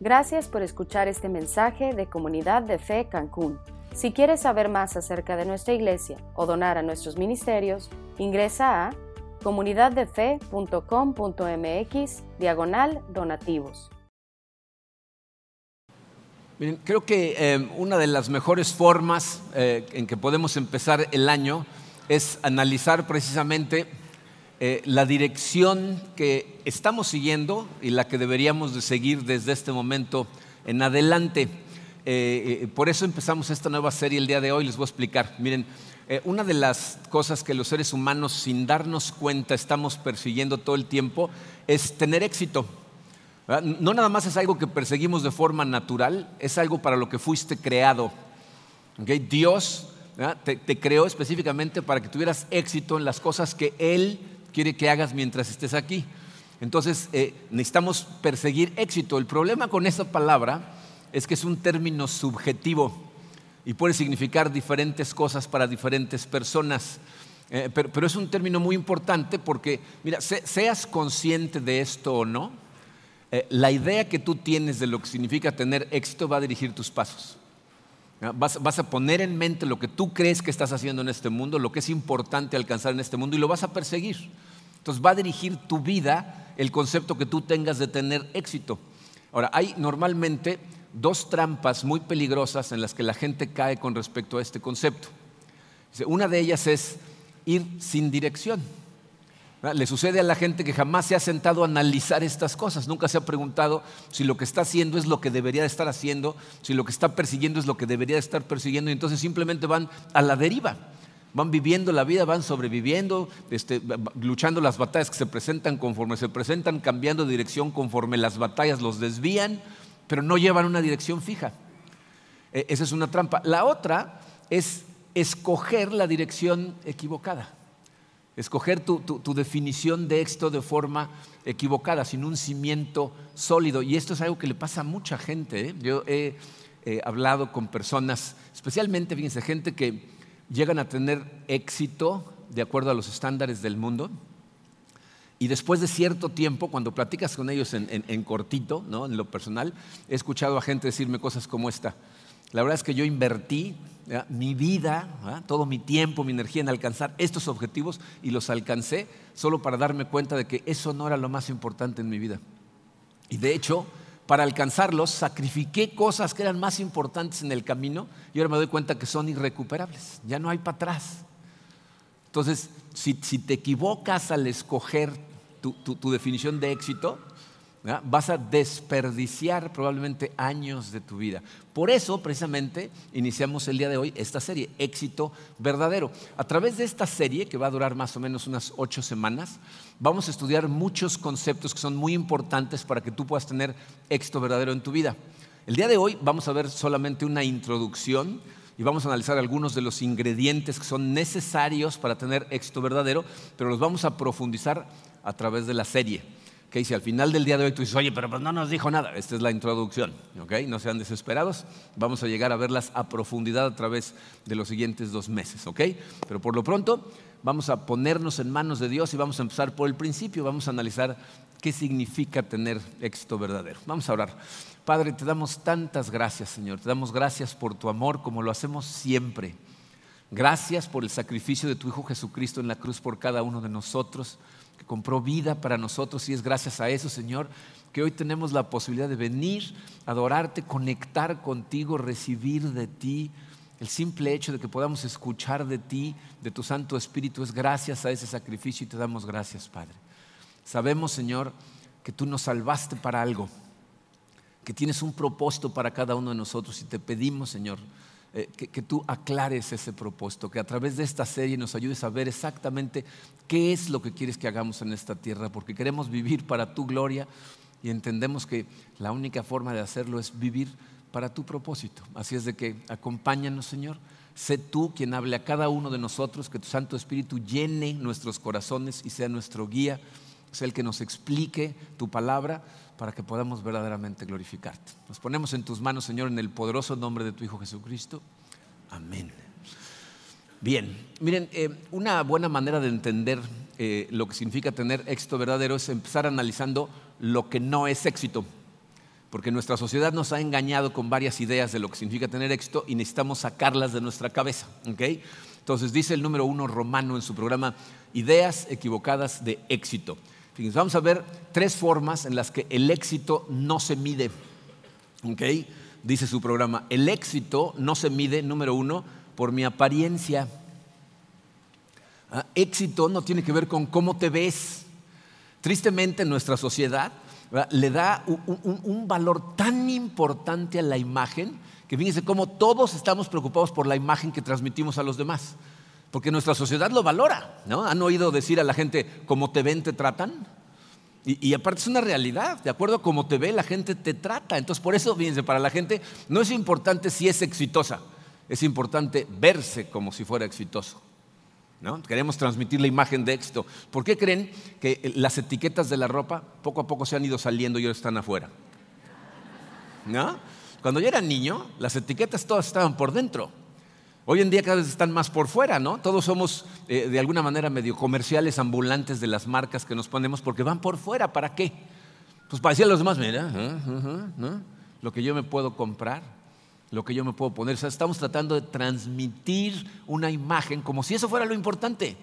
Gracias por escuchar este mensaje de Comunidad de Fe Cancún. Si quieres saber más acerca de nuestra iglesia o donar a nuestros ministerios, ingresa a comunidaddefe.com.mx diagonal donativos. creo que eh, una de las mejores formas eh, en que podemos empezar el año es analizar precisamente eh, la dirección que estamos siguiendo y la que deberíamos de seguir desde este momento en adelante. Eh, eh, por eso empezamos esta nueva serie el día de hoy, les voy a explicar. Miren, una de las cosas que los seres humanos sin darnos cuenta estamos persiguiendo todo el tiempo es tener éxito. No nada más es algo que perseguimos de forma natural, es algo para lo que fuiste creado. Dios te, te, creó específicamente para que tuvieras éxito en las cosas que Él quiere que hagas mientras estés aquí. Entonces, eh, necesitamos perseguir éxito. El problema con esa palabra es que es un término subjetivo y puede significar diferentes cosas para diferentes personas. Eh, pero, es un término muy importante porque, mira, seas consciente de esto o no, eh, la idea que tú tienes de lo que significa tener éxito va a dirigir tus pasos. Vas, vas, a poner en mente lo que tú crees que estás haciendo en este mundo, lo que es importante alcanzar en este mundo y lo vas a perseguir. Entonces va a dirigir tu vida el concepto que tú tengas de tener éxito. Ahora, hay normalmente dos trampas muy peligrosas en las que la gente cae con respecto a este concepto. Una de ellas es ir sin dirección. Le sucede a la gente que jamás se ha sentado a analizar estas cosas, nunca se ha preguntado si lo que está haciendo es lo que debería de estar haciendo, si lo que está persiguiendo es lo que debería de estar persiguiendo, y entonces simplemente van a la deriva, van viviendo la vida, van sobreviviendo, este, luchando las batallas que se presentan conforme se presentan, cambiando de dirección conforme las batallas los desvían, pero no llevan una dirección fija. E, esa es una trampa. La otra es escoger la dirección equivocada escoger tu, definición de éxito de forma equivocada, sin un cimiento sólido. Y esto es algo que le pasa a mucha gente. ¿eh? Yo he hablado con personas, especialmente, fíjense, gente que llegan a tener éxito de acuerdo a los estándares del mundo. Y después de cierto tiempo, cuando platicas con ellos en, cortito, ¿no? en lo personal, he escuchado a gente decirme cosas como esta. La verdad es que yo invertí mi vida, todo mi tiempo, mi energía en alcanzar estos objetivos y los alcancé solo para darme cuenta de que eso no era lo más importante en mi vida. Y de hecho, para alcanzarlos, sacrifiqué cosas que eran más importantes en el camino y ahora me doy cuenta que son irrecuperables, ya no hay para atrás. Entonces, si, te equivocas al escoger tu definición de éxito, vas a desperdiciar probablemente años de tu vida. Por eso, precisamente, iniciamos el día de hoy esta serie, Éxito Verdadero. A través de esta serie, que va a durar más o menos unas ocho semanas, vamos a estudiar muchos conceptos que son muy importantes para que tú puedas tener éxito verdadero en tu vida. El día de hoy vamos a ver solamente una introducción y vamos a analizar algunos de los ingredientes que son necesarios para tener éxito verdadero, pero los vamos a profundizar a través de la serie que si al final del día de hoy tú dices, oye, pero no nos dijo nada, esta es la introducción. No sean desesperados, vamos a llegar a verlas a profundidad a través de los siguientes dos meses, ¿ok? Pero por lo pronto vamos a ponernos en manos de Dios y vamos a empezar por el principio, vamos a analizar qué significa tener éxito verdadero. Vamos a orar. Padre, te damos tantas gracias, Señor, te damos gracias por tu amor como lo hacemos siempre. Gracias por el sacrificio de tu Hijo Jesucristo en la cruz por cada uno de nosotros compró vida para nosotros y es gracias a eso, Señor, que hoy tenemos la posibilidad de venir, adorarte, conectar contigo, recibir de ti. El simple hecho de que podamos escuchar de ti, de tu Santo Espíritu, es gracias a ese sacrificio y te damos gracias, Padre. Sabemos, Señor, que tú nos salvaste para algo, que tienes un propósito para cada uno de nosotros y te pedimos, Señor, eh, que, tú aclares ese propósito, que a través de esta serie nos ayudes a ver exactamente qué es lo que quieres que hagamos en esta tierra, porque queremos vivir para tu gloria y entendemos que la única forma de hacerlo es vivir para tu propósito. Así es de que acompáñanos, Señor. Sé tú quien hable a cada uno de nosotros, que tu Santo Espíritu llene nuestros corazones y sea nuestro guía, sea el que nos explique tu palabra para que podamos verdaderamente glorificarte. Nos ponemos en tus manos, Señor, en el poderoso nombre de tu Hijo Jesucristo. Amén. Bien, miren, eh, una buena manera de entender eh, lo que significa tener éxito verdadero es empezar analizando lo que no es éxito. porque nuestra sociedad nos ha engañado con varias ideas de lo que significa tener éxito y necesitamos sacarlas de nuestra cabeza. Entonces dice el número uno romano en su programa, Ideas equivocadas de éxito. Vamos a ver tres formas en las que el éxito no se mide. Dice su programa, el éxito no se mide, número uno, por mi apariencia. Ah, éxito no tiene que ver con cómo te ves. Tristemente en nuestra sociedad le da un, valor tan importante a la imagen que fíjense cómo todos estamos preocupados por la imagen que transmitimos a los demás. Porque nuestra sociedad lo valora, ¿no? ¿Han oído decir a la gente, como te ven, te tratan? Y, aparte es una realidad, de acuerdo a cómo te ve, la gente te trata. Entonces, por eso, fíjense, para la gente no es importante si es exitosa, es importante verse como si fuera exitoso. Queremos transmitir la imagen de éxito. ¿Por qué creen que las etiquetas de la ropa poco a poco se han ido saliendo y ahora están afuera? ¿No? Cuando yo era niño, las etiquetas todas estaban por dentro. Hoy en día cada vez están más por fuera, ¿no? Todos somos eh, de alguna manera medio comerciales ambulantes de las marcas que nos ponemos porque van por fuera. ¿Para qué? Pues para decir a los demás, mira, ¿no? lo que yo me puedo comprar lo que yo me puedo poner. O sea, estamos tratando de transmitir una imagen como si eso fuera lo importante.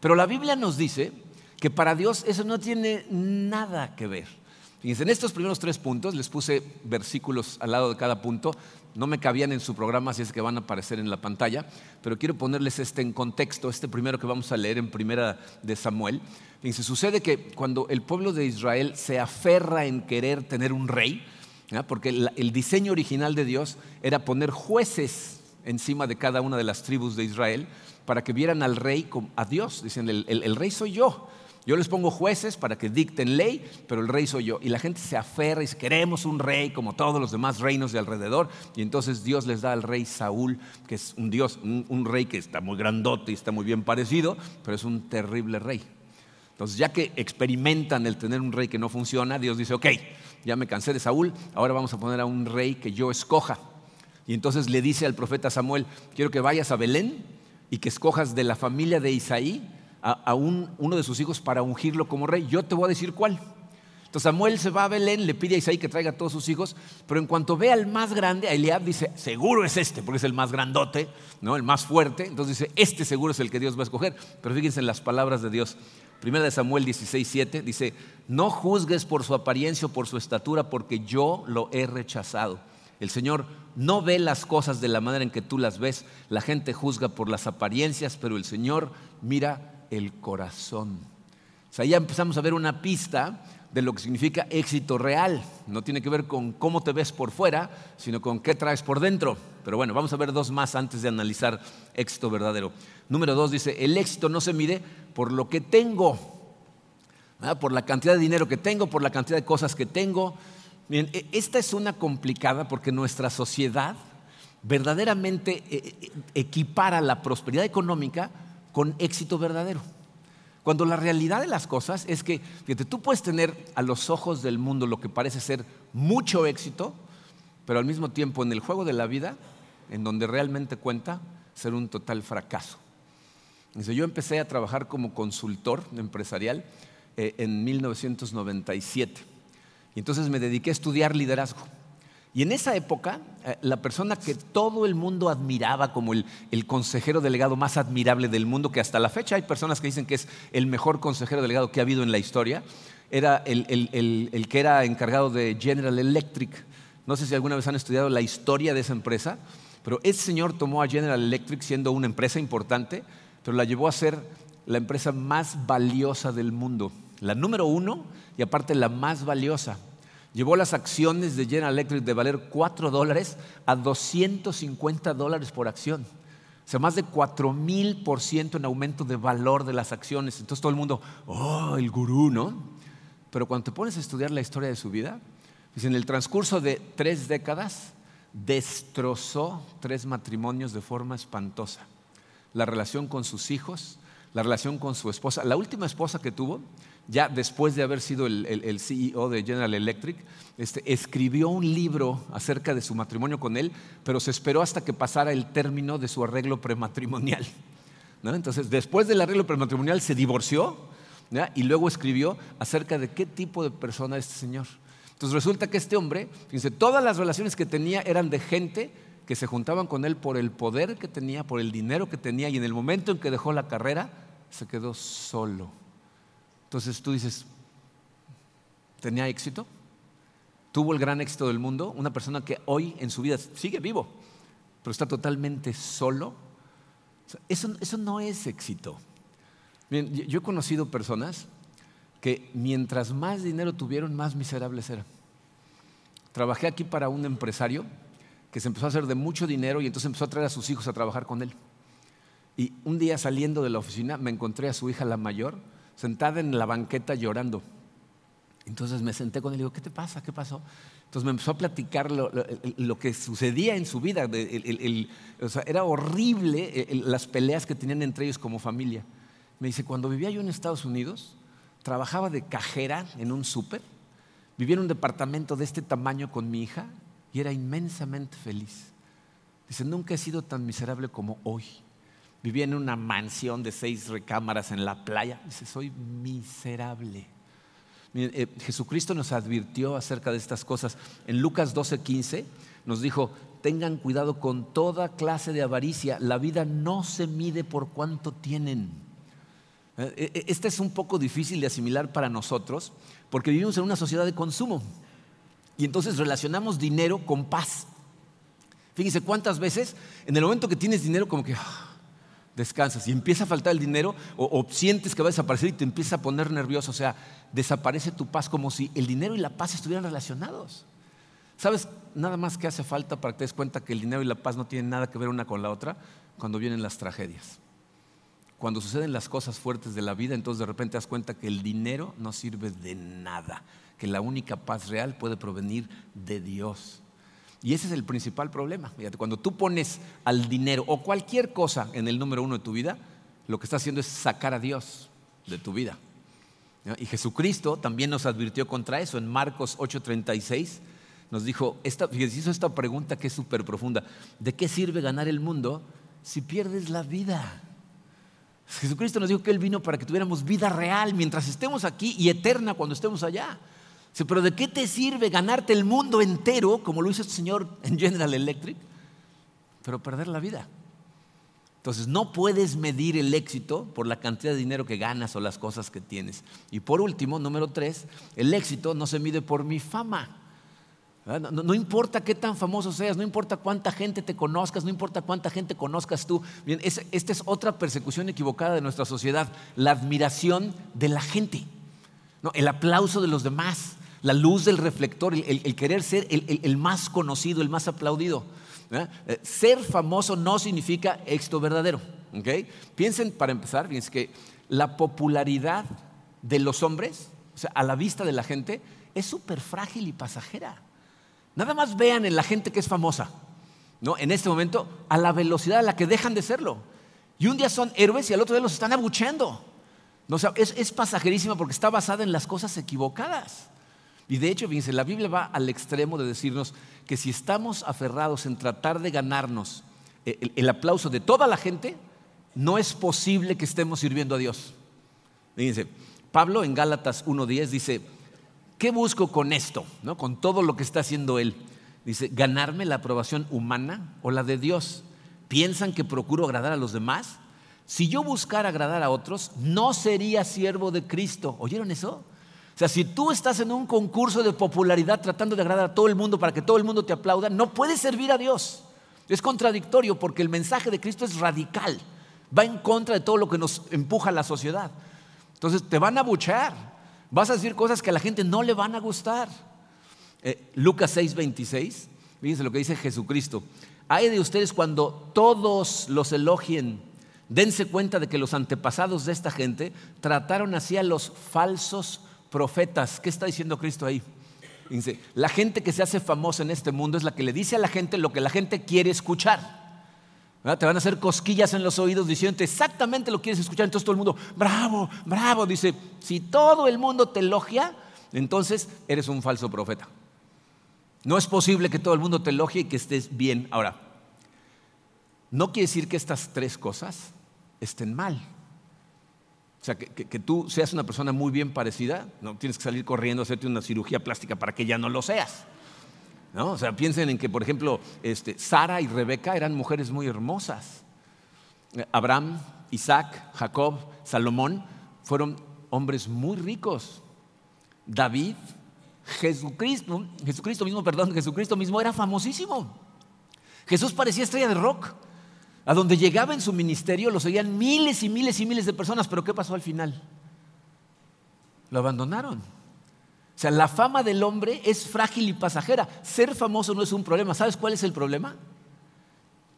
Pero la Biblia nos dice que para Dios eso no tiene nada que ver. Fíjense, en estos primeros tres puntos les puse versículos al lado de cada punto. No me cabían en su programa, así es que van a aparecer en la pantalla. Pero quiero ponerles este en contexto, este primero que vamos a leer en primera de Samuel. Fíjense, sucede que cuando el pueblo de Israel se aferra en querer tener un rey, porque el, diseño original de Dios era poner jueces encima de cada una de las tribus de Israel para que vieran al rey a Dios. Dicen, el, rey soy yo. Yo les pongo jueces para que dicten ley, pero el rey soy yo. Y la gente se aferra y dice, queremos un rey como todos los demás reinos de alrededor. Y entonces Dios les da al rey Saúl, que es un Dios, un rey que está muy grandote y está muy bien parecido, pero es un terrible rey. Entonces, ya que experimentan el tener un rey que no funciona, Dios dice, ok, ya me cansé de Saúl, ahora vamos a poner a un rey que yo escoja. Y entonces le dice al profeta Samuel, quiero que vayas a Belén y que escojas de la familia de Isaí a, uno de sus hijos para ungirlo como rey. Yo te voy a decir cuál. Entonces Samuel se va a Belén, le pide a Isaí que traiga a todos sus hijos, pero en cuanto ve al más grande, a Eliab dice, seguro es este, porque es el más grandote, ¿no? el más fuerte. Entonces dice, este seguro es el que Dios va a escoger. Pero fíjense en las palabras de Dios. Primera de Samuel 16, 7 dice, no juzgues por su apariencia o por su estatura, porque yo lo he rechazado. El Señor no ve las cosas de la manera en que tú las ves. La gente juzga por las apariencias, pero el Señor mira el corazón. O sea, ya empezamos a ver una pista de lo que significa éxito real. No tiene que ver con cómo te ves por fuera, sino con qué traes por dentro. Pero bueno, vamos a ver dos más antes de analizar éxito verdadero. Número dos dice, el éxito no se mide por lo que tengo, por la cantidad de dinero que tengo, por la cantidad de cosas que tengo. Bien, e, esta es una complicada porque nuestra sociedad verdaderamente eh, eh, equipara la prosperidad económica con éxito verdadero. Cuando la realidad de las cosas es que fíjate, tú puedes tener a los ojos del mundo lo que parece ser mucho éxito, pero al mismo tiempo en el juego de la vida, en donde realmente cuenta, ser un total fracaso. yo empecé a trabajar como consultor empresarial eh, en 1997 y entonces me dediqué a estudiar liderazgo. Y en esa época, eh, la persona que todo el mundo admiraba como el, consejero delegado más admirable del mundo, que hasta la fecha hay personas que dicen que es el mejor consejero delegado que ha habido en la historia, era el, el que era encargado de General Electric. No sé si alguna vez han estudiado la historia de esa empresa, pero ese señor tomó a General Electric siendo una empresa importante, pero la llevó a ser la empresa más valiosa del mundo, la número uno y aparte la más valiosa. Llevó las acciones de General Electric de valer 4 dólares a 250 dólares por acción. O sea, más de 4 mil por ciento en aumento de valor de las acciones. Entonces todo el mundo, oh, el gurú, ¿no? Pero cuando te pones a estudiar la historia de su vida, pues en el transcurso de tres décadas, destrozó tres matrimonios de forma espantosa. La relación con sus hijos, la relación con su esposa. La última esposa que tuvo ya después de haber sido el, CEO de General Electric, este, escribió un libro acerca de su matrimonio con él, pero se esperó hasta que pasara el término de su arreglo prematrimonial. Entonces, después del arreglo prematrimonial se divorció y luego escribió acerca de qué tipo de persona es este señor. Entonces resulta que este hombre, fíjense, todas las relaciones que tenía eran de gente que se juntaban con él por el poder que tenía, por el dinero que tenía, y en el momento en que dejó la carrera, se quedó solo. Entonces tú dices, ¿tenía éxito? ¿Tuvo el gran éxito del mundo? Una persona que hoy en su vida sigue vivo, pero está totalmente solo. Eso, eso no es éxito. yo he conocido personas que mientras más dinero tuvieron, más miserables eran. Trabajé aquí para un empresario que se empezó a hacer de mucho dinero y entonces empezó a traer a sus hijos a trabajar con él. Y un día saliendo de la oficina me encontré a su hija, la mayor, sentada en la banqueta llorando. Entonces me senté con él y digo, ¿qué te pasa? ¿Qué pasó? Entonces me empezó a platicar lo, que sucedía en su vida. era horrible las peleas que tenían entre ellos como familia. Me dice, cuando vivía yo en Estados Unidos, trabajaba de cajera en un súper, vivía en un departamento de este tamaño con mi hija y era inmensamente feliz. Dice, nunca he sido tan miserable como hoy. Vivía en una mansión de seis recámaras en la playa. Dice, soy miserable. Eh, Jesucristo nos advirtió acerca de estas cosas. En Lucas 12:15 nos dijo, tengan cuidado con toda clase de avaricia. La vida no se mide por cuánto tienen. Eh, Esta es un poco difícil de asimilar para nosotros porque vivimos en una sociedad de consumo. Y entonces relacionamos dinero con paz. Fíjense cuántas veces en el momento que tienes dinero como que ah, descansas y empieza a faltar el dinero o, sientes que va a desaparecer y te empieza a poner nervioso. O sea, desaparece tu paz como si el dinero y la paz estuvieran relacionados. ¿Sabes nada más que hace falta para que te des cuenta que el dinero y la paz no tienen nada que ver una con la otra? Cuando vienen las tragedias. Cuando suceden las cosas fuertes de la vida, entonces de repente te das cuenta que el dinero no sirve de nada que la única paz real puede provenir de Dios. Y ese es el principal problema. Cuando tú pones al dinero o cualquier cosa en el número uno de tu vida, lo que estás haciendo es sacar a Dios de tu vida. Y Jesucristo también nos advirtió contra eso. En Marcos 8:36 nos dijo, esta, hizo esta pregunta que es súper profunda. ¿De qué sirve ganar el mundo si pierdes la vida? Jesucristo nos dijo que Él vino para que tuviéramos vida real mientras estemos aquí y eterna cuando estemos allá pero ¿de qué te sirve ganarte el mundo entero, como lo hizo este señor en General Electric, pero perder la vida? Entonces, no puedes medir el éxito por la cantidad de dinero que ganas o las cosas que tienes. Y por último, número tres, el éxito no se mide por mi fama. No, importa qué tan famoso seas, no importa cuánta gente te conozcas, no importa cuánta gente conozcas tú. Bien, esta es otra persecución equivocada de nuestra sociedad, la admiración de la gente, el aplauso de los demás la luz del reflector, el, querer ser el, más conocido, el más aplaudido. Eh, ser famoso no significa éxito verdadero. Piensen, para empezar, piensen que la popularidad de los hombres, o sea, a la vista de la gente, es súper frágil y pasajera. Nada más vean en la gente que es famosa, ¿no? en este momento, a la velocidad a la que dejan de serlo. Y un día son héroes y al otro día los están abucheando. No, es, es pasajerísima porque está basada en las cosas equivocadas. Y de hecho, fíjense, la Biblia va al extremo de decirnos que si estamos aferrados en tratar de ganarnos eh, el, aplauso de toda la gente, no es posible que estemos sirviendo a Dios. Fíjense, Pablo en Gálatas 1.10 dice, ¿qué busco con esto? ¿No? Con todo lo que está haciendo él. Dice, ¿ganarme la aprobación humana o la de Dios? ¿Piensan que procuro agradar a los demás? Si yo buscara agradar a otros, no sería siervo de Cristo. ¿Oyeron eso? O sea, si tú estás en un concurso de popularidad tratando de agradar a todo el mundo para que todo el mundo te aplauda, no puedes servir a Dios. Es contradictorio porque el mensaje de Cristo es radical. Va en contra de todo lo que nos empuja la sociedad. Entonces te van a buchar. Vas a decir cosas que a la gente no le van a gustar. Eh, Lucas 6, 26. Fíjense lo que dice Jesucristo. Hay de ustedes cuando todos los elogien. Dense cuenta de que los antepasados de esta gente trataron así a los falsos profetas. ¿Qué está diciendo Cristo ahí? Dice, la gente que se hace famosa en este mundo es la que le dice a la gente lo que la gente quiere escuchar. Te van a hacer cosquillas en los oídos diciendo exactamente lo que quieres escuchar. Entonces todo el mundo, bravo, bravo. Dice, si todo el mundo te elogia, entonces eres un falso profeta. No es posible que todo el mundo te elogie y que estés bien. Ahora, no quiere decir que estas tres cosas estén mal. Sea, que, tú seas una persona muy bien parecida, no tienes que salir corriendo a hacerte una cirugía plástica para que ya no lo seas. ¿no? O sea, piensen en que, por ejemplo, este, Sara y Rebeca eran mujeres muy hermosas. Abraham, Isaac, Jacob, Salomón fueron hombres muy ricos. David, Jesucristo, Jesucristo mismo, perdón, Jesucristo mismo era famosísimo. Jesús parecía estrella de rock. A donde llegaba en su ministerio lo seguían miles y miles y miles de personas, pero ¿qué pasó al final? Lo abandonaron. O sea, la fama del hombre es frágil y pasajera. Ser famoso no es un problema. ¿Sabes cuál es el problema?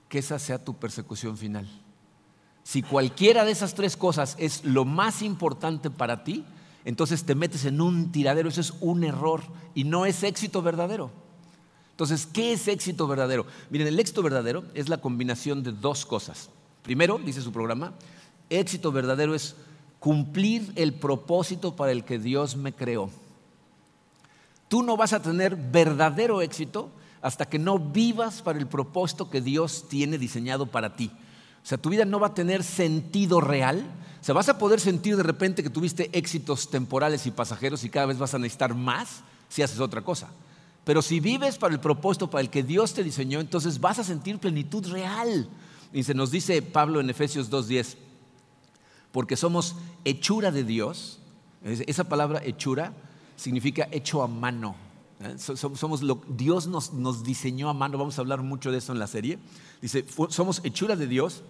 Que esa sea tu persecución final. Si cualquiera de esas tres cosas es lo más importante para ti, entonces te metes en un tiradero. Eso es un error y no es éxito verdadero. Entonces, ¿qué es éxito verdadero? Miren, el éxito verdadero es la combinación de dos cosas. Primero, dice su programa, éxito verdadero es cumplir el propósito para el que Dios me creó. Tú no vas a tener verdadero éxito hasta que no vivas para el propósito que Dios tiene diseñado para ti. O sea, tu vida no va a tener sentido real. O sea, vas a poder sentir de repente que tuviste éxitos temporales y pasajeros y cada vez vas a necesitar más si haces otra cosa. Pero si vives para el propósito para el que Dios te diseñó, entonces vas a sentir plenitud real. Y se nos dice Pablo en Efesios 2.10, porque somos hechura de Dios. Esa palabra hechura significa hecho a mano. ¿eh? Somos lo, Dios nos, nos diseñó a mano, vamos a hablar mucho de eso en la serie. Dice, somos hechura de Dios,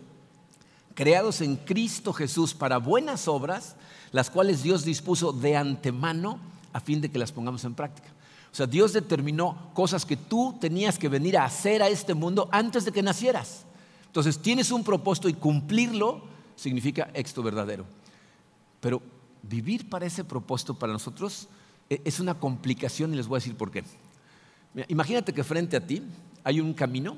creados en Cristo Jesús para buenas obras, las cuales Dios dispuso de antemano a fin de que las pongamos en práctica. O sea, Dios determinó cosas que tú tenías que venir a hacer a este mundo antes de que nacieras. Entonces, tienes un propósito y cumplirlo significa éxito verdadero. Pero vivir para ese propósito para nosotros e, es una complicación y les voy a decir por qué. imagínate que frente a ti hay un camino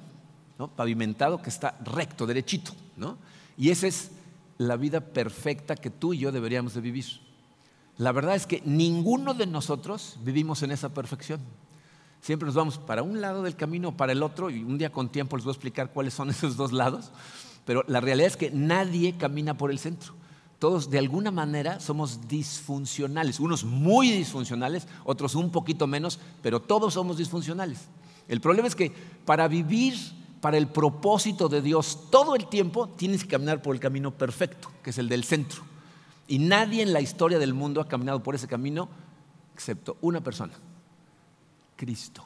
pavimentado que está recto, derechito, ¿no? y esa es la vida perfecta que tú y yo deberíamos de vivir. La verdad es que ninguno de nosotros vivimos en esa perfección. Siempre nos vamos para un lado del camino o para el otro y un día con tiempo les voy a explicar cuáles son esos dos lados, pero la realidad es que nadie camina por el centro. Todos de alguna manera somos disfuncionales, unos muy disfuncionales, otros un poquito menos, pero todos somos disfuncionales. El problema es que para vivir para el propósito de Dios todo el tiempo tienes que caminar por el camino perfecto, que es el del centro. Y nadie en la historia del mundo ha caminado por ese camino excepto una persona, Cristo.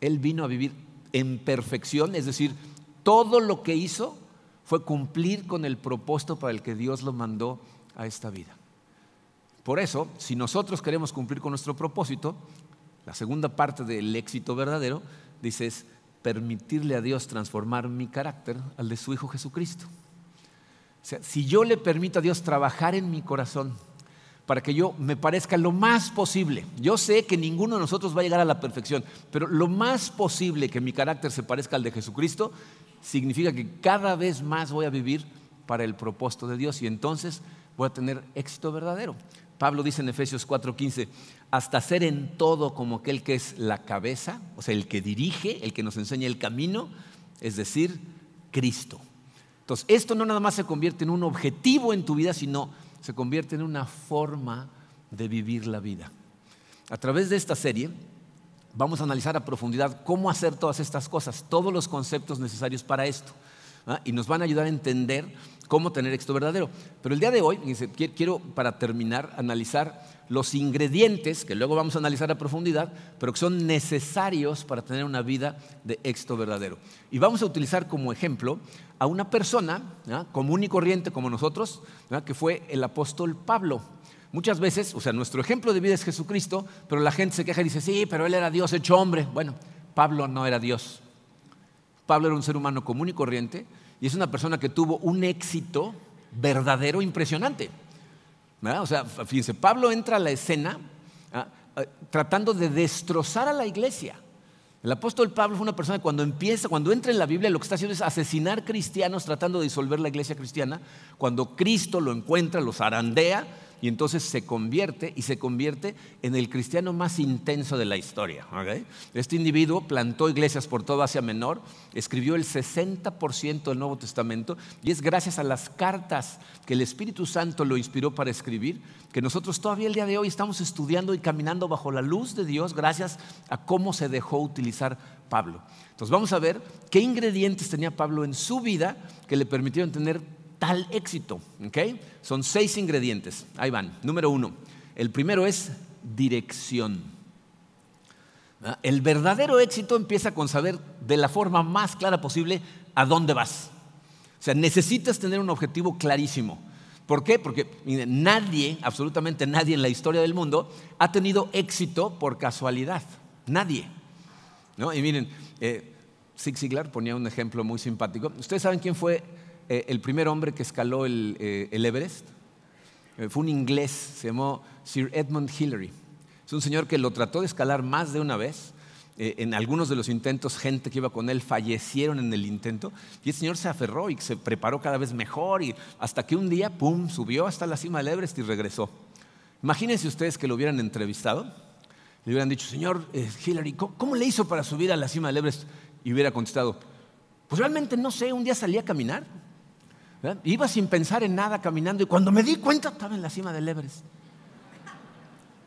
Él vino a vivir en perfección, es decir, todo lo que hizo fue cumplir con el propósito para el que Dios lo mandó a esta vida. Por eso, si nosotros queremos cumplir con nuestro propósito, la segunda parte del éxito verdadero, dice, es permitirle a Dios transformar mi carácter al de su Hijo Jesucristo si yo le permito a Dios trabajar en mi corazón para que yo me parezca lo más posible, yo sé que ninguno de nosotros va a llegar a la perfección, pero lo más posible que mi carácter se parezca al de Jesucristo, significa que cada vez más voy a vivir para el propósito de Dios y entonces voy a tener éxito verdadero. Pablo dice en Efesios 4:15, hasta ser en todo como aquel que es la cabeza, o sea, el que dirige, el que nos enseña el camino, es decir, Cristo. Entonces, esto no nada más se convierte en un objetivo en tu vida, sino se convierte en una forma de vivir la vida. A través de esta serie vamos a analizar a profundidad cómo hacer todas estas cosas, todos los conceptos necesarios para esto. ¿ah? Y nos van a ayudar a entender cómo tener éxito verdadero. Pero el día de hoy, quiero para terminar analizar los ingredientes, que luego vamos a analizar a profundidad, pero que son necesarios para tener una vida de éxito verdadero. Y vamos a utilizar como ejemplo a una persona común y corriente como nosotros, que fue el apóstol Pablo. Muchas veces, o sea, nuestro ejemplo de vida es Jesucristo, pero la gente se queja y dice, sí, pero él era Dios hecho hombre. Bueno, Pablo no era Dios. Pablo era un ser humano común y corriente y es una persona que tuvo un éxito verdadero impresionante. O sea, fíjense, Pablo entra a la escena ah, tratando de destrozar a la iglesia. El apóstol Pablo fue una persona que cuando empieza, cuando entra en la Biblia, lo que está haciendo es asesinar cristianos tratando de disolver la iglesia cristiana. Cuando Cristo lo encuentra, los arandea y entonces se convierte y se convierte en el cristiano más intenso de la historia. Este individuo plantó iglesias por toda Asia Menor, escribió el 60% del Nuevo Testamento y es gracias a las cartas que el Espíritu Santo lo inspiró para escribir que nosotros todavía el día de hoy estamos estudiando y caminando bajo la luz de Dios gracias a cómo se dejó utilizar Pablo. Entonces vamos a ver qué ingredientes tenía Pablo en su vida que le permitieron tener tal éxito. Son seis ingredientes. Ahí van. Número uno. El primero es dirección. ¿Ah? El verdadero éxito empieza con saber de la forma más clara posible a dónde vas. O sea, necesitas tener un objetivo clarísimo. ¿Por qué? Porque nadie, absolutamente nadie en la historia del mundo ha tenido éxito por casualidad. Nadie. Y miren, eh, Zig Ziglar ponía un ejemplo muy simpático. ¿Ustedes saben quién fue eh, el primer hombre que escaló el, eh, Everest? Eh, fue un inglés, se llamó Sir Edmund Hillary. Es un señor que lo trató de escalar más de una vez. en algunos de los intentos, gente que iba con él fallecieron en el intento. Y el señor se aferró y se preparó cada vez mejor. Y hasta que un día, pum, subió hasta la cima del Everest y regresó. Imagínense ustedes que lo hubieran entrevistado le hubieran dicho, señor Hillary, ¿cómo, le hizo para subir a la cima del Everest? Y hubiera contestado, pues realmente no sé, un día salí a caminar. Iba sin pensar en nada caminando y cuando me di cuenta estaba en la cima del Everest.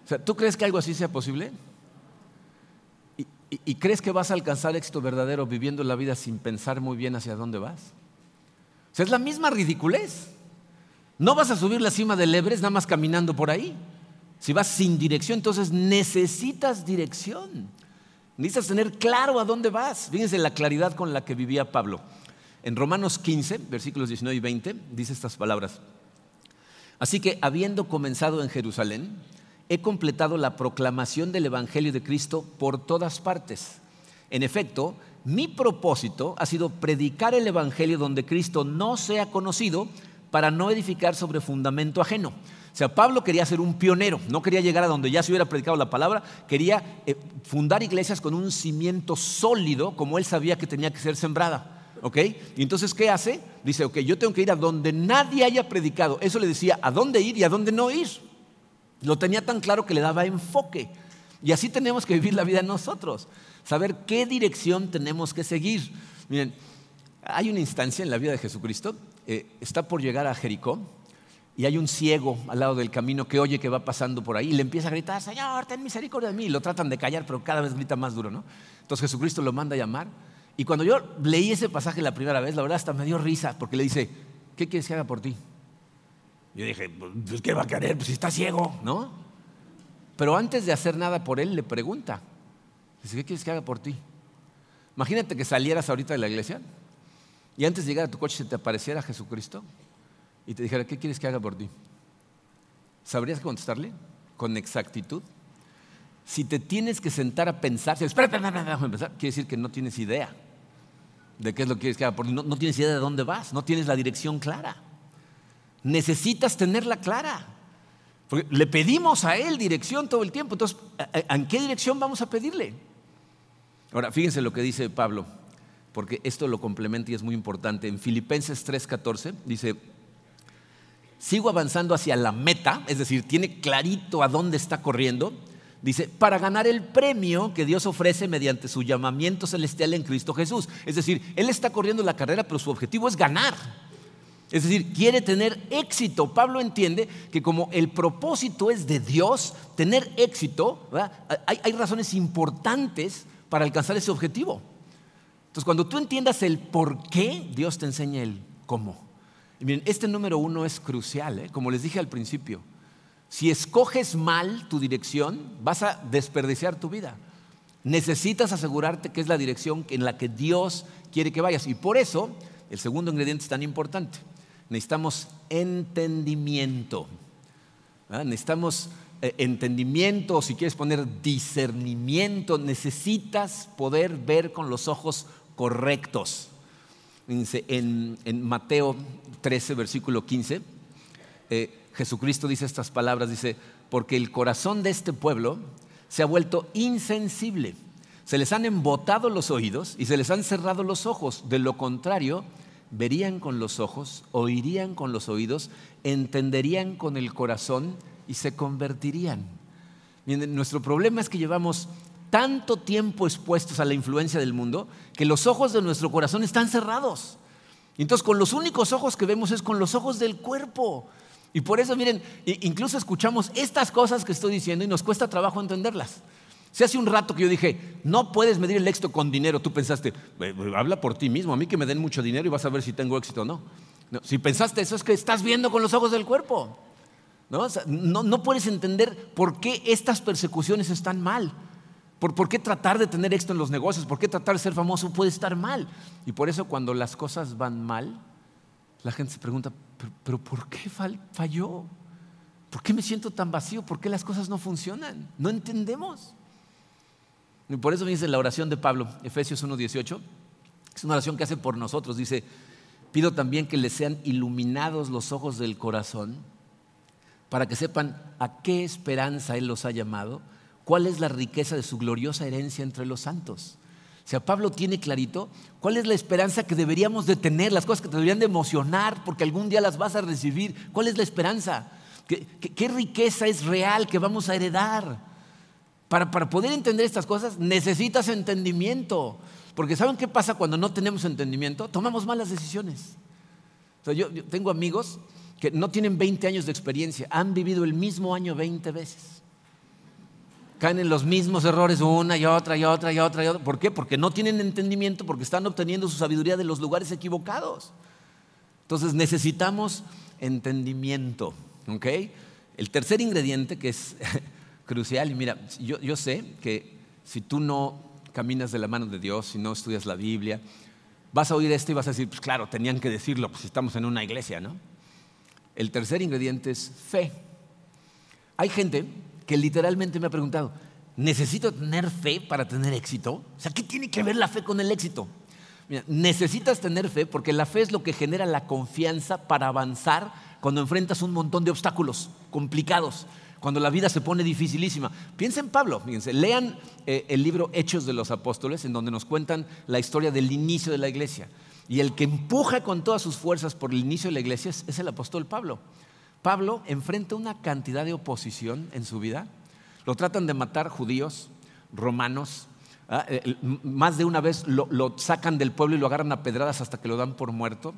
O sea, ¿tú crees que algo así sea posible? ¿Y, crees que vas a alcanzar éxito verdadero viviendo la vida sin pensar muy bien hacia dónde vas? O sea, es la misma ridiculez. No vas a subir la cima del Everest nada más caminando por ahí. Si vas sin dirección, entonces necesitas dirección. Necesitas tener claro a dónde vas. Fíjense la claridad con la que vivía Pablo. En Romanos 15, versículos 19 y 20, dice estas palabras. Así que, habiendo comenzado en Jerusalén, he completado la proclamación del Evangelio de Cristo por todas partes. En efecto, mi propósito ha sido predicar el Evangelio donde Cristo no sea conocido para no edificar sobre fundamento ajeno. O sea, Pablo quería ser un pionero, no quería llegar a donde ya se hubiera predicado la palabra, quería eh, fundar iglesias con un cimiento sólido como él sabía que tenía que ser sembrada. ¿Ok? Y entonces, ¿qué hace? Dice, ok, yo tengo que ir a donde nadie haya predicado. Eso le decía a dónde ir y a dónde no ir. Lo tenía tan claro que le daba enfoque. Y así tenemos que vivir la vida nosotros. Saber qué dirección tenemos que seguir. Miren, hay una instancia en la vida de Jesucristo. Eh, está por llegar a Jericó y hay un ciego al lado del camino que oye que va pasando por ahí y le empieza a gritar, Señor, ten misericordia de mí. Y lo tratan de callar, pero cada vez grita más duro, ¿no? Entonces Jesucristo lo manda a llamar. Y cuando yo leí ese pasaje la primera vez, la verdad hasta me dio risa, porque le dice, ¿qué quieres que haga por ti? Yo dije, pues ¿qué va a querer? Pues si está ciego, ¿no? Pero antes de hacer nada por él, le pregunta, dice, ¿qué quieres que haga por ti? Imagínate que salieras ahorita de la iglesia y antes de llegar a tu coche se te apareciera Jesucristo y te dijera, ¿qué quieres que haga por ti? ¿Sabrías contestarle con exactitud? Si te tienes que sentar a pensar, si espera, espera, espera, espera, quiere decir que no tienes idea de qué es lo que quieres que haga por ti, no, tienes idea de dónde vas, no tienes la dirección clara. Necesitas tenerla clara. Porque le pedimos a Él dirección todo el tiempo. Entonces, ¿en qué dirección vamos a pedirle? Ahora, fíjense lo que dice Pablo, porque esto lo complementa y es muy importante. En Filipenses 3:14 dice, sigo avanzando hacia la meta, es decir, tiene clarito a dónde está corriendo, dice, para ganar el premio que Dios ofrece mediante su llamamiento celestial en Cristo Jesús. Es decir, Él está corriendo la carrera, pero su objetivo es ganar. Es decir, quiere tener éxito. Pablo entiende que como el propósito es de Dios, tener éxito, hay, razones importantes para alcanzar ese objetivo. Entonces, cuando tú entiendas el por qué, Dios te enseña el cómo. Y miren, este número uno es crucial, ¿eh? como les dije al principio. Si escoges mal tu dirección, vas a desperdiciar tu vida. Necesitas asegurarte que es la dirección en la que Dios quiere que vayas. Y por eso, el segundo ingrediente es tan importante. Necesitamos entendimiento. Necesitamos eh, entendimiento, o si quieres poner discernimiento, necesitas poder ver con los ojos correctos en, Mateo 13, versículo 15, eh, Jesucristo dice estas palabras, dice, porque el corazón de este pueblo se ha vuelto insensible, se les han embotado los oídos y se les han cerrado los ojos, de lo contrario, verían con los ojos, oirían con los oídos, entenderían con el corazón y se convertirían. nuestro problema es que llevamos tanto tiempo expuestos a la influencia del mundo que los ojos de nuestro corazón están cerrados. Entonces, con los únicos ojos que vemos es con los ojos del cuerpo. Y por eso, miren, incluso escuchamos estas cosas que estoy diciendo y nos cuesta trabajo entenderlas. Si hace un rato que yo dije, no puedes medir el éxito con dinero, tú pensaste, habla por ti mismo, a mí que me den mucho dinero y vas a ver si tengo éxito o no. si pensaste eso es que estás viendo con los ojos del cuerpo. ¿no? no, puedes entender por qué estas persecuciones están mal. Por, ¿Por qué tratar de tener éxito en los negocios? ¿Por qué tratar de ser famoso puede estar mal? Y por eso cuando las cosas van mal, la gente se pregunta, ¿pero, por qué falló? ¿Por qué me siento tan vacío? ¿Por qué las cosas no funcionan? No entendemos. Y por eso dice la oración de Pablo, Efesios 1.18, es una oración que hace por nosotros. Dice, pido también que les sean iluminados los ojos del corazón para que sepan a qué esperanza Él los ha llamado, cuál es la riqueza de su gloriosa herencia entre los santos. O sea, Pablo tiene clarito cuál es la esperanza que deberíamos de tener, las cosas que te deberían de emocionar porque algún día las vas a recibir. ¿Cuál es la esperanza? qué riqueza es real que vamos a heredar? Para, poder entender estas cosas necesitas entendimiento. Porque ¿saben qué pasa cuando no tenemos entendimiento? Tomamos malas decisiones. yo, tengo amigos que no tienen 20 años de experiencia, han vivido el mismo año 20 veces. Caen en los mismos errores una y otra y otra y otra y otra. ¿Por qué? Porque no tienen entendimiento, porque están obteniendo su sabiduría de los lugares equivocados. Entonces necesitamos entendimiento. El tercer ingrediente, que es crucial. Y mira, yo, sé que si tú no caminas de la mano de Dios, si no estudias la Biblia, vas a oír esto y vas a decir, pues claro, tenían que decirlo, pues estamos en una iglesia, ¿no? El tercer ingrediente es fe. Hay gente que literalmente me ha preguntado, ¿necesito tener fe para tener éxito? O sea, ¿qué tiene que ver la fe con el éxito? Mira, necesitas tener fe porque la fe es lo que genera la confianza para avanzar cuando enfrentas un montón de obstáculos complicados cuando la vida se pone dificilísima. Piensen en Pablo, fíjense, lean eh, el libro Hechos de los Apóstoles, en donde nos cuentan la historia del inicio de la iglesia. Y el que empuja con todas sus fuerzas por el inicio de la iglesia es, el apóstol Pablo. Pablo enfrenta una cantidad de oposición en su vida. Lo tratan de matar judíos, romanos. Ah, eh, más de una vez lo, sacan del pueblo y lo agarran a pedradas hasta que lo dan por muerto.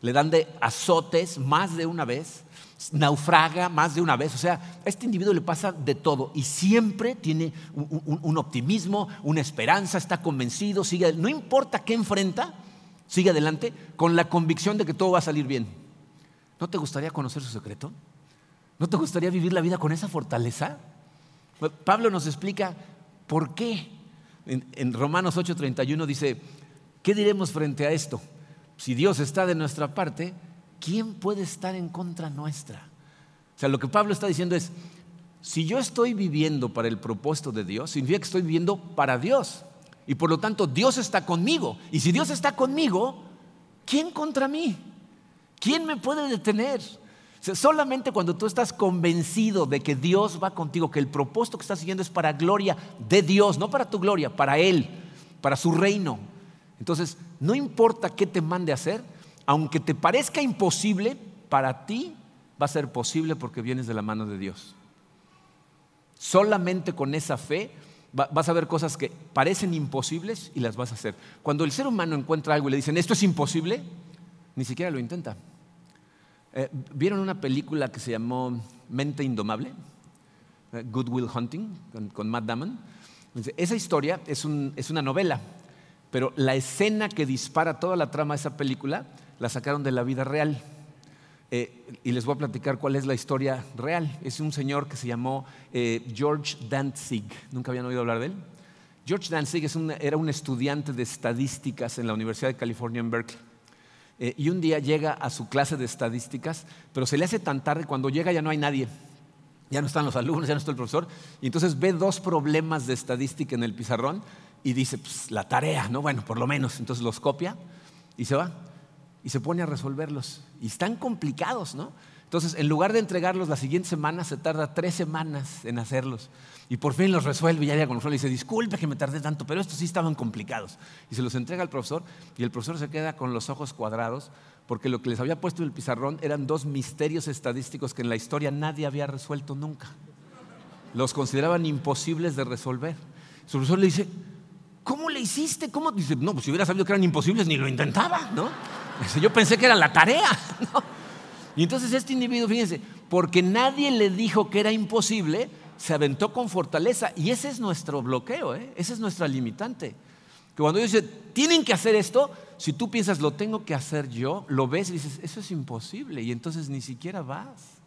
Le dan de azotes más de una vez naufraga más de una vez. O sea, a este individuo le pasa de todo y siempre tiene un, optimismo, una esperanza, está convencido, sigue, no importa qué enfrenta, sigue adelante con la convicción de que todo va a salir bien. ¿No te gustaría conocer su secreto? ¿No te gustaría vivir la vida con esa fortaleza? Pablo nos explica por qué. En, Romanos 8:31 dice, ¿qué diremos frente a esto? Si Dios está de nuestra parte, ¿quién puede estar en contra nuestra? O sea, lo que Pablo está diciendo es, si yo estoy viviendo para el propósito de Dios, significa que estoy viviendo para Dios. Y por lo tanto, Dios está conmigo. Y si Dios está conmigo, ¿quién contra mí? ¿Quién me puede detener? Solamente cuando tú estás convencido de que Dios va contigo, que el propósito que estás siguiendo es para gloria de Dios, no para tu gloria, para Él, para su reino. Entonces, no importa qué te mande hacer, aunque te parezca imposible, para ti va a ser posible porque vienes de la mano de Dios. Solamente con esa fe vas a ver cosas que parecen imposibles y las vas a hacer. Cuando el ser humano encuentra algo y le dicen, esto es imposible, ni siquiera lo intenta. Eh, ¿Vieron una película que se llamó Mente Indomable? Eh, Good Will Hunting, con, Matt Damon. Esa historia es, una novela, pero la escena que dispara toda la trama de esa película la sacaron de la vida real. Eh, y les voy a platicar cuál es la historia real. Es un señor que se llamó George Danzig. ¿Nunca habían oído hablar de él? George Danzig era un estudiante de estadísticas en la Universidad de California en Berkeley. Eh, y un día llega a su clase de estadísticas, pero se le hace tan tarde, cuando llega ya no hay nadie. Ya no están los alumnos, ya no está el profesor. Y entonces ve dos problemas de estadística en el pizarrón y dice, pues la tarea, ¿no? Bueno, por lo menos. Entonces los copia y se va y se pone a resolverlos. Y están complicados, ¿no? Entonces, en lugar de entregarlos la siguiente semana, se tarda tres semanas en hacerlos. Y por fin los resuelve y ya llega con nosotros y dice, disculpe que me tardé tanto, pero estos sí estaban complicados. Y se los entrega al profesor y el profesor se queda con los ojos cuadrados porque lo que les había puesto en el pizarrón eran dos misterios estadísticos que en la historia nadie había resuelto nunca. Los consideraban imposibles de resolver. Su profesor le dice, ¿cómo le hiciste? ¿Cómo? Dice, no, pues si hubiera sabido que eran imposibles ni lo intentaba, ¿no? Dice, yo pensé que era la tarea, ¿no? Y entonces este individuo, fíjense, porque nadie le dijo que era imposible, se aventó con fortaleza. Y ese es nuestro bloqueo, ¿eh? esa es nuestra limitante. Que cuando dice, tienen que hacer esto, si tú piensas, lo tengo que hacer yo, lo ves y dices, eso es imposible. Y entonces ni siquiera vas.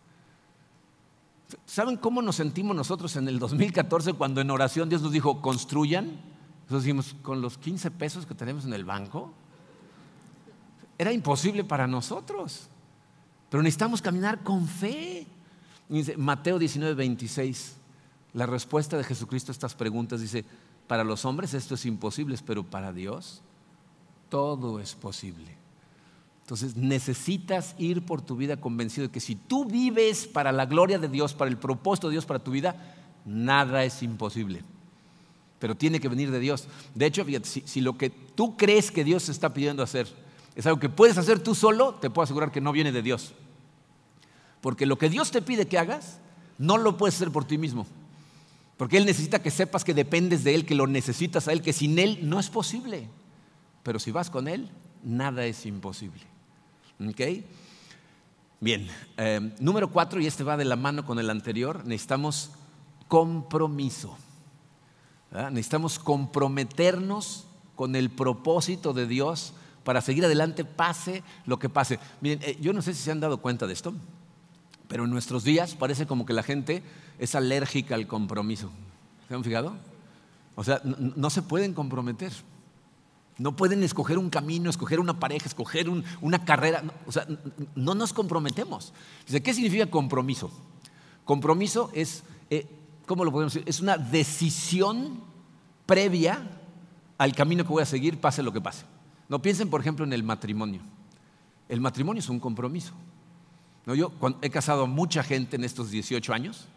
¿Saben cómo nos sentimos nosotros en el 2014 cuando en oración Dios nos dijo, construyan? Nosotros dijimos, con los 15 pesos que tenemos en el banco, era imposible para nosotros. Pero necesitamos caminar con fe. Mateo 19, 26, la respuesta de Jesucristo a estas preguntas dice, para los hombres esto es imposible, pero para Dios todo es posible. Entonces necesitas ir por tu vida convencido de que si tú vives para la gloria de Dios, para el propósito de Dios para tu vida, nada es imposible. Pero tiene que venir de Dios. De hecho, si, si lo que tú crees que Dios está pidiendo hacer es algo que puedes hacer tú solo, te puedo asegurar que no viene de Dios. Porque lo que Dios te pide que hagas, no lo puedes hacer por ti mismo. Porque Él necesita que sepas que dependes de Él, que lo necesitas a Él, que sin Él no es posible. Pero si vas con Él, nada es imposible. ¿Ok? Bien, eh, número cuatro, y este va de la mano con el anterior, necesitamos compromiso. Necesitamos comprometernos con el propósito de Dios para seguir adelante, pase lo que pase. Miren, eh, yo no sé si se han dado cuenta de esto, pero en nuestros días parece como que la gente es alérgica al compromiso. ¿Se han fijado? O sea, no, se pueden comprometer. No pueden escoger un camino, escoger una pareja, escoger una carrera. o sea, no nos comprometemos. ¿Qué significa compromiso? Compromiso es, eh, ¿cómo lo podemos decir? Es una decisión previa al camino que voy a seguir, pase lo que pase. No piensen, por ejemplo, en el matrimonio. El matrimonio es un compromiso. ¿No? Yo he casado a mucha gente en estos 18 años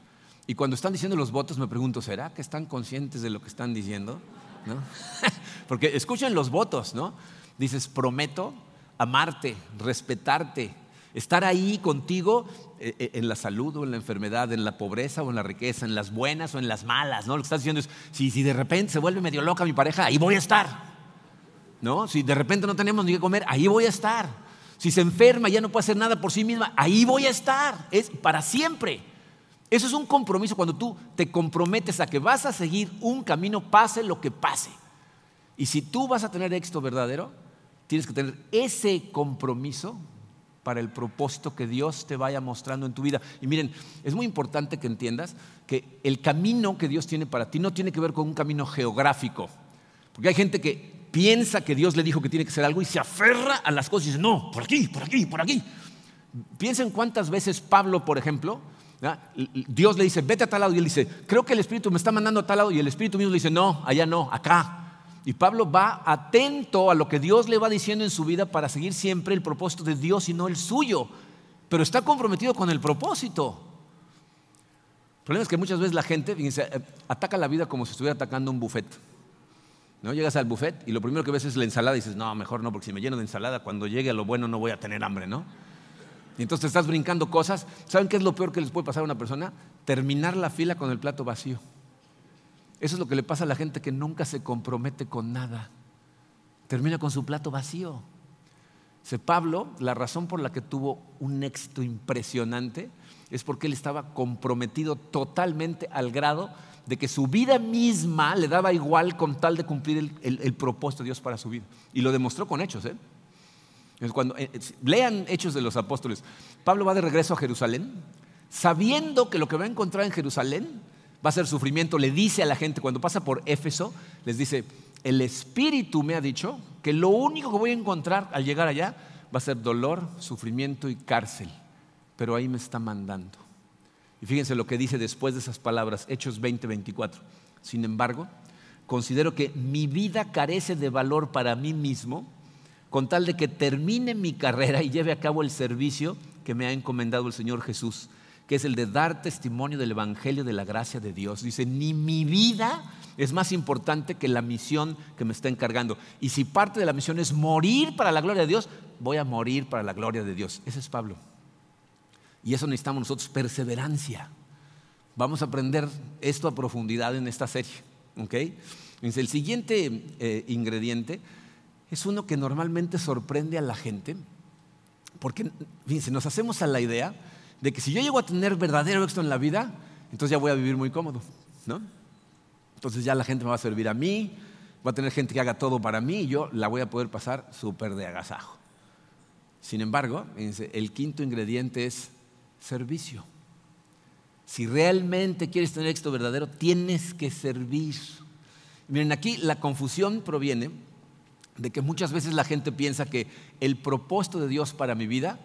y cuando están diciendo los votos me pregunto, ¿será que están conscientes de lo que están diciendo? Porque escuchen los votos, ¿no? Dices, prometo amarte, respetarte, estar ahí contigo eh, eh, en la salud o en la enfermedad, en la pobreza o en la riqueza, en las buenas o en las malas, ¿no? Lo que estás diciendo es, si, si de repente se vuelve medio loca mi pareja, ahí voy a estar. ¿no? Si de repente no tenemos ni que comer, ahí voy a estar. Si se enferma, ya no puede hacer nada por sí misma, ahí voy a estar. Es para siempre. Eso es un compromiso cuando tú te comprometes a que vas a seguir un camino, pase lo que pase. Y si tú vas a tener éxito verdadero, tienes que tener ese compromiso para el propósito que Dios te vaya mostrando en tu vida. Y miren, es muy importante que entiendas que el camino que Dios tiene para ti no tiene que ver con un camino geográfico. Porque hay gente que piensa que Dios le dijo que tiene que hacer algo y se aferra a las cosas y dice, no, por aquí, por aquí, por aquí. Piensen cuántas veces Pablo, por ejemplo, Dios le dice, vete a tal lado y él dice, creo que el Espíritu me está mandando a tal lado y el Espíritu mismo le dice, no, allá no, acá. Y Pablo va atento a lo que Dios le va diciendo en su vida para seguir siempre el propósito de Dios y no el suyo. Pero está comprometido con el propósito. El problema es que muchas veces la gente eh, ataca la vida como si estuviera atacando un buffet. ¿no? Llegas al buffet y lo primero que ves es la ensalada y dices, no, mejor no, porque si me lleno de ensalada, cuando llegue a lo bueno no voy a tener hambre, ¿no? Y entonces estás brincando cosas. ¿Saben qué es lo peor que les puede pasar a una persona? Terminar la fila con el plato vacío. Eso es lo que le pasa a la gente que nunca se compromete con nada. Termina con su plato vacío. Dice Pablo, la razón por la que tuvo un éxito impresionante es porque él estaba comprometido totalmente al grado de que su vida misma le daba igual con tal de cumplir el, propósito de Dios para su vida. Y lo demostró con hechos. ¿eh? Cuando, eh, lean Hechos de los Apóstoles. Pablo va de regreso a Jerusalén, sabiendo que lo que va a encontrar en Jerusalén va a ser sufrimiento. Le dice a la gente, cuando pasa por Éfeso, les dice, el Espíritu me ha dicho que lo único que voy a encontrar al llegar allá va a ser dolor, sufrimiento y cárcel. Pero ahí me está mandando. Y fíjense lo que dice después de esas palabras, Hechos 20, 24. Sin embargo, considero que mi vida carece de valor para mí mismo con tal de que termine mi carrera y lleve a cabo el servicio que me ha encomendado el Señor Jesús, que es el de dar testimonio del Evangelio de la gracia de Dios. Dice, ni mi vida es más importante que la misión que me está encargando. Y si parte de la misión es morir para la gloria de Dios, voy a morir para la gloria de Dios. Ese es Pablo. Y eso necesitamos nosotros, perseverancia. Vamos a aprender esto a profundidad en esta serie. ¿okay? El siguiente eh, ingrediente es uno que normalmente sorprende a la gente, porque fíjense, nos hacemos a la idea de que si yo llego a tener verdadero éxito en la vida, entonces ya voy a vivir muy cómodo, ¿no? Entonces ya la gente me va a servir a mí, va a tener gente que haga todo para mí y yo la voy a poder pasar súper de agasajo. Sin embargo, el quinto ingrediente es servicio. Si realmente quieres tener éxito verdadero, tienes que servir. Miren, aquí la confusión proviene de que muchas veces la gente piensa que el propósito de Dios para mi vida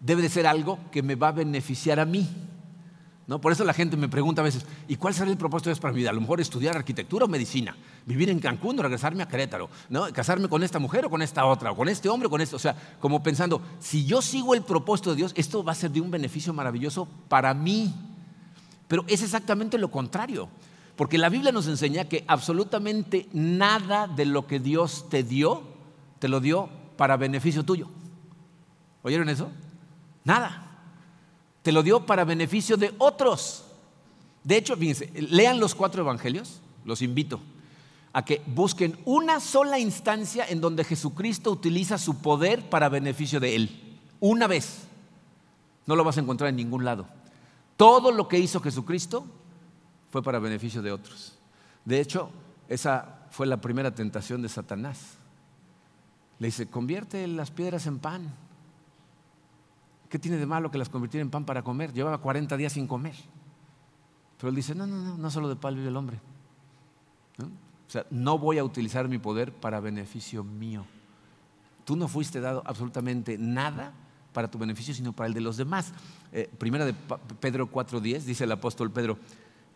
debe de ser algo que me va a beneficiar a mí. ¿No? Por eso la gente me pregunta a veces, ¿y cuál será el propósito de Dios para mi vida? A lo mejor estudiar arquitectura o medicina, vivir en Cancún o regresarme a Querétaro, ¿no? casarme con esta mujer o con esta otra, o con este hombre o con esto. O sea, como pensando, si yo sigo el propósito de Dios, esto va a ser de un beneficio maravilloso para mí. Pero es exactamente lo contrario. Porque la Biblia nos enseña que absolutamente nada de lo que Dios te dio, te lo dio para beneficio tuyo. ¿Oyeron eso? Nada. Te lo dio para beneficio de otros. De hecho, fíjense, lean los cuatro evangelios, los invito a que busquen una sola instancia en donde Jesucristo utiliza su poder para beneficio de Él. Una vez. No lo vas a encontrar en ningún lado. Todo lo que hizo Jesucristo fue para beneficio de otros. De hecho, esa fue la primera tentación de Satanás. Le dice, convierte las piedras en pan. ¿Qué tiene de malo que las convirtiera en pan para comer? Llevaba 40 días sin comer. Pero él dice, no, no, no, no solo de pan vive el hombre. O sea, no voy a utilizar mi poder para beneficio mío. Tú no fuiste dado absolutamente nada para tu beneficio, sino para el de los demás. Eh, primera de Pedro 4.10, dice el apóstol Pedro,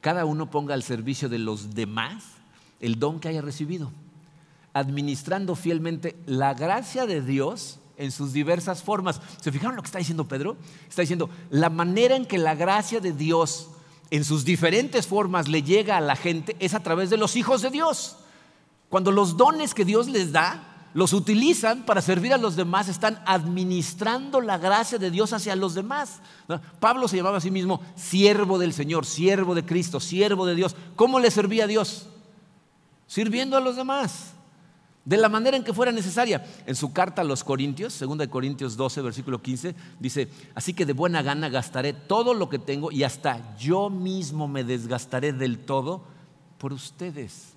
cada uno ponga al servicio de los demás el don que haya recibido, administrando fielmente la gracia de Dios en sus diversas formas. ¿Se fijaron lo que está diciendo Pedro? Está diciendo, la manera en que la gracia de Dios en sus diferentes formas le llega a la gente es a través de los hijos de Dios. Cuando los dones que Dios les da, los utilizan para servir a los demás, están administrando la gracia de Dios hacia los demás. Pablo se llamaba a sí mismo siervo del Señor, siervo de Cristo, siervo de Dios. ¿Cómo le servía a Dios? Sirviendo a los demás, de la manera en que fuera necesaria. En su carta a los Corintios, 2 Corintios 12, versículo 15, dice, así que de buena gana gastaré todo lo que tengo y hasta yo mismo me desgastaré del todo por ustedes.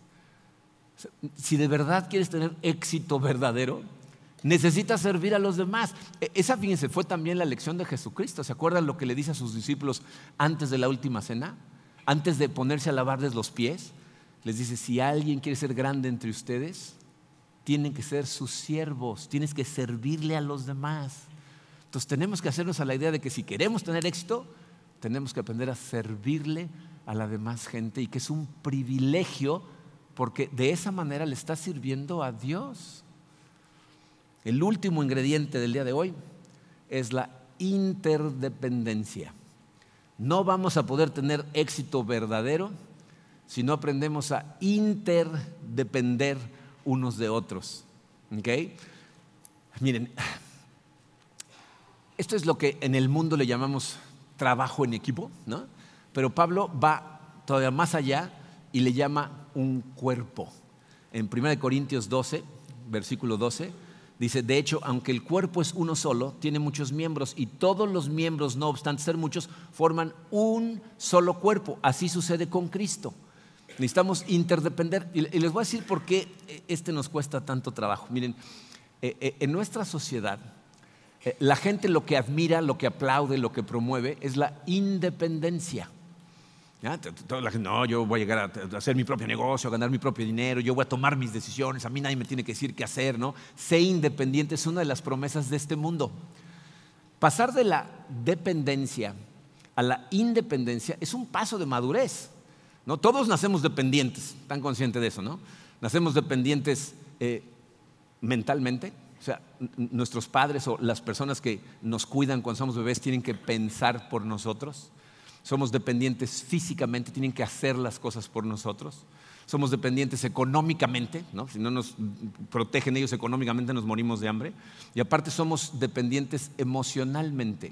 Si de verdad quieres tener éxito verdadero, necesita servir a los demás. E, esa, fíjense, fue también la lección de Jesucristo. ¿Se acuerdan lo que le dice a sus discípulos antes de la última cena? Antes de ponerse a lavarles los pies. Les dice, si alguien quiere ser grande entre ustedes, tienen que ser sus siervos, tienes que servirle a los demás. Entonces tenemos que hacernos a la idea de que si queremos tener éxito, tenemos que aprender a servirle a la demás gente y que es un privilegio porque de esa manera le está sirviendo a Dios. El último ingrediente del día de hoy es la interdependencia. No vamos a poder tener éxito verdadero si no aprendemos a interdepender unos de otros. Miren, esto es lo que en el mundo le llamamos trabajo en equipo, ¿no? Pero Pablo va todavía más allá y le llama un cuerpo. En 1 Corintios 12, versículo 12, Dice, de hecho, aunque el cuerpo es uno solo, tiene muchos miembros y todos los miembros, no obstante ser muchos, forman un solo cuerpo. Así sucede con Cristo. Necesitamos interdepender. Y les voy a decir por qué este nos cuesta tanto trabajo. Miren, eh, eh, en nuestra sociedad, eh, la gente lo que admira, lo que aplaude, lo que promueve es la independencia no, yo voy a llegar a hacer mi propio negocio, a ganar mi propio dinero, yo voy a tomar mis decisiones, a mí nadie me tiene que decir qué hacer, ¿no? Sé independiente es una de las promesas de este mundo. Pasar de la dependencia a la independencia es un paso de madurez. ¿no? Todos nacemos dependientes, están conscientes de eso, ¿no? Nacemos dependientes eh, mentalmente, O sea, nuestros padres o las personas que nos cuidan cuando somos bebés tienen que pensar por nosotros. Somos dependientes físicamente, tienen que hacer las cosas por nosotros. Somos dependientes económicamente, ¿no? si no nos protegen ellos económicamente nos morimos de hambre. Y aparte somos dependientes emocionalmente.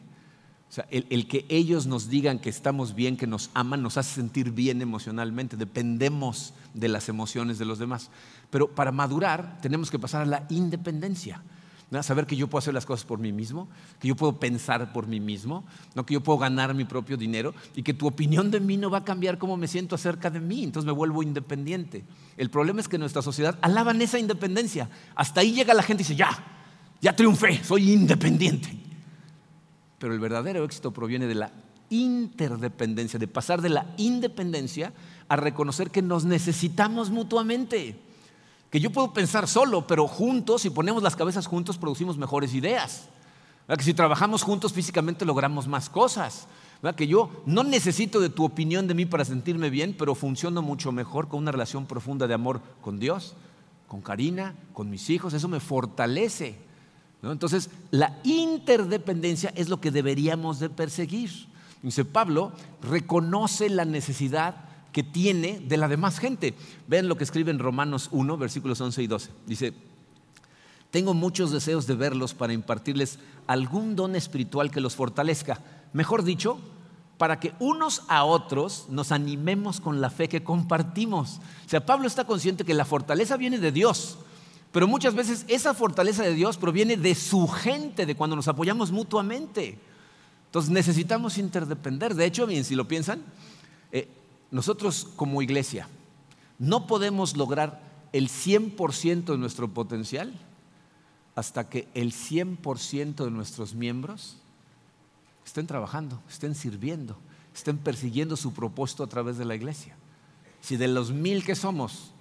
O sea, el, el, que ellos nos digan que estamos bien, que nos aman, nos hace sentir bien emocionalmente. Dependemos de las emociones de los demás. Pero para madurar tenemos que pasar a la independencia. Saber que yo puedo hacer las cosas por mí mismo, que yo puedo pensar por mí mismo, ¿no? que yo puedo ganar mi propio dinero y que tu opinión de mí no va a cambiar cómo me siento acerca de mí. Entonces me vuelvo independiente. El problema es que nuestra sociedad alaban esa independencia. Hasta ahí llega la gente y dice, ya, ya triunfé, soy independiente. Pero el verdadero éxito proviene de la interdependencia, de pasar de la independencia a reconocer que nos necesitamos mutuamente que yo puedo pensar solo, pero juntos, si ponemos las cabezas juntos, producimos mejores ideas. Que si trabajamos juntos físicamente logramos más cosas. Que yo no necesito de tu opinión de mí para sentirme bien, pero funciono mucho mejor con una relación profunda de amor con Dios, con Karina, con mis hijos. Eso me fortalece. Entonces, la interdependencia es lo que deberíamos de perseguir. Dice Pablo, reconoce la necesidad que tiene de la demás gente. Vean lo que escribe en Romanos 1, versículos 11 y 12. Dice, tengo muchos deseos de verlos para impartirles algún don espiritual que los fortalezca. Mejor dicho, para que unos a otros nos animemos con la fe que compartimos. O sea, Pablo está consciente que la fortaleza viene de Dios, pero muchas veces esa fortaleza de Dios proviene de su gente, de cuando nos apoyamos mutuamente. Entonces necesitamos interdepender. De hecho, bien, si lo piensan, nosotros como iglesia no podemos lograr el 100% de nuestro potencial hasta que el 100% de nuestros miembros estén trabajando, estén sirviendo, estén persiguiendo su propósito a través de la iglesia. Si de los mil que somos,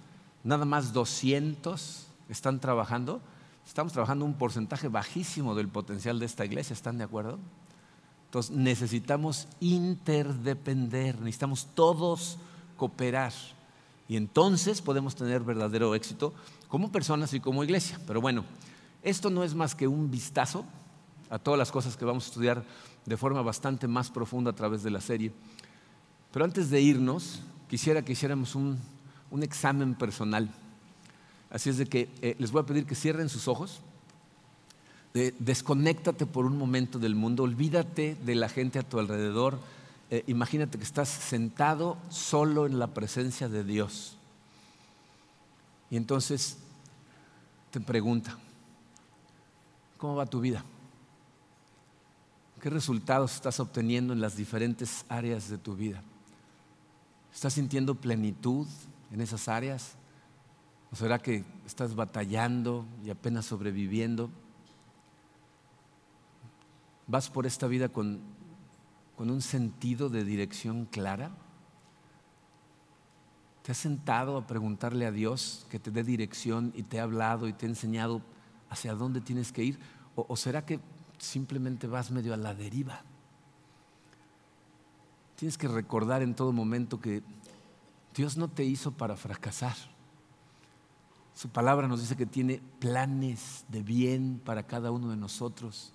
nada más 200 están trabajando, estamos trabajando un porcentaje bajísimo del potencial de esta iglesia, ¿están de acuerdo? Entonces necesitamos interdepender, necesitamos todos cooperar. Y entonces podemos tener verdadero éxito como personas y como iglesia. Pero bueno, esto no es más que un vistazo a todas las cosas que vamos a estudiar de forma bastante más profunda a través de la serie. Pero antes de irnos, quisiera que hiciéramos un, examen personal. Así es de que eh, les voy a pedir que cierren sus ojos desconéctate por un momento del mundo, olvídate de la gente a tu alrededor. Eh, imagínate que estás sentado solo en la presencia de Dios. Y entonces te pregunta, ¿cómo va tu vida? ¿Qué resultados estás obteniendo en las diferentes áreas de tu vida? ¿Estás sintiendo plenitud en esas áreas? ¿O será que estás batallando y apenas sobreviviendo? ¿Vas por esta vida con, un sentido de dirección clara? ¿Te has sentado a preguntarle a Dios que te dé dirección y te ha hablado y te ha enseñado hacia dónde tienes que ir? ¿O, o será que simplemente vas medio a la deriva? Tienes que recordar en todo momento que Dios no te hizo para fracasar. Su palabra nos dice que tiene planes de bien para cada uno de nosotros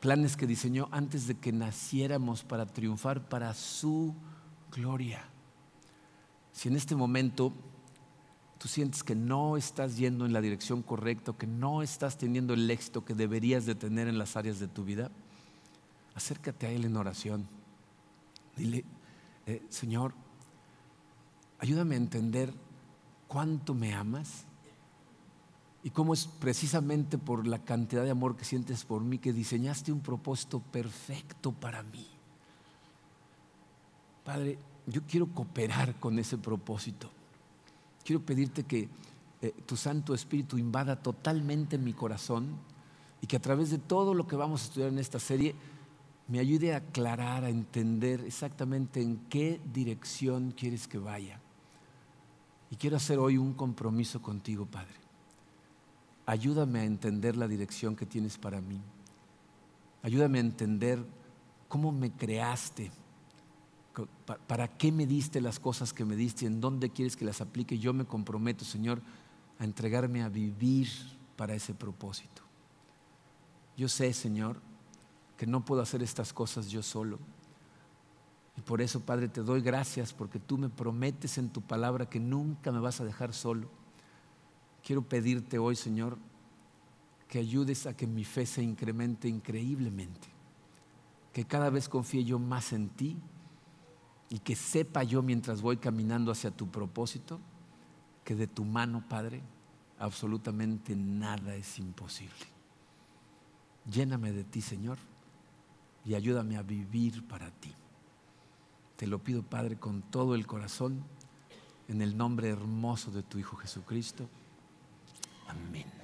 planes que diseñó antes de que naciéramos para triunfar para su gloria. Si en este momento tú sientes que no estás yendo en la dirección correcta, que no estás teniendo el éxito que deberías de tener en las áreas de tu vida, acércate a Él en oración. Dile, eh, Señor, ayúdame a entender cuánto me amas y cómo es precisamente por la cantidad de amor que sientes por mí que diseñaste un propósito perfecto para mí. Padre, yo quiero cooperar con ese propósito. Quiero pedirte que eh, tu Santo Espíritu invada totalmente mi corazón y que a través de todo lo que vamos a estudiar en esta serie me ayude a aclarar, a entender exactamente en qué dirección quieres que vaya. Y quiero hacer hoy un compromiso contigo, Padre ayúdame a entender la dirección que tienes para mí. Ayúdame a entender cómo me creaste, para qué me diste las cosas que me diste, en dónde quieres que las aplique. Yo me comprometo, Señor, a entregarme a vivir para ese propósito. Yo sé, Señor, que no puedo hacer estas cosas yo solo. Y por eso, Padre, te doy gracias porque tú me prometes en tu palabra que nunca me vas a dejar solo. Quiero pedirte hoy, Señor, que ayudes a que mi fe se incremente increíblemente, que cada vez confíe yo más en ti y que sepa yo mientras voy caminando hacia tu propósito, que de tu mano, Padre, absolutamente nada es imposible. Lléname de ti, Señor, y ayúdame a vivir para ti. Te lo pido, Padre, con todo el corazón, en el nombre hermoso de tu Hijo Jesucristo. Amin.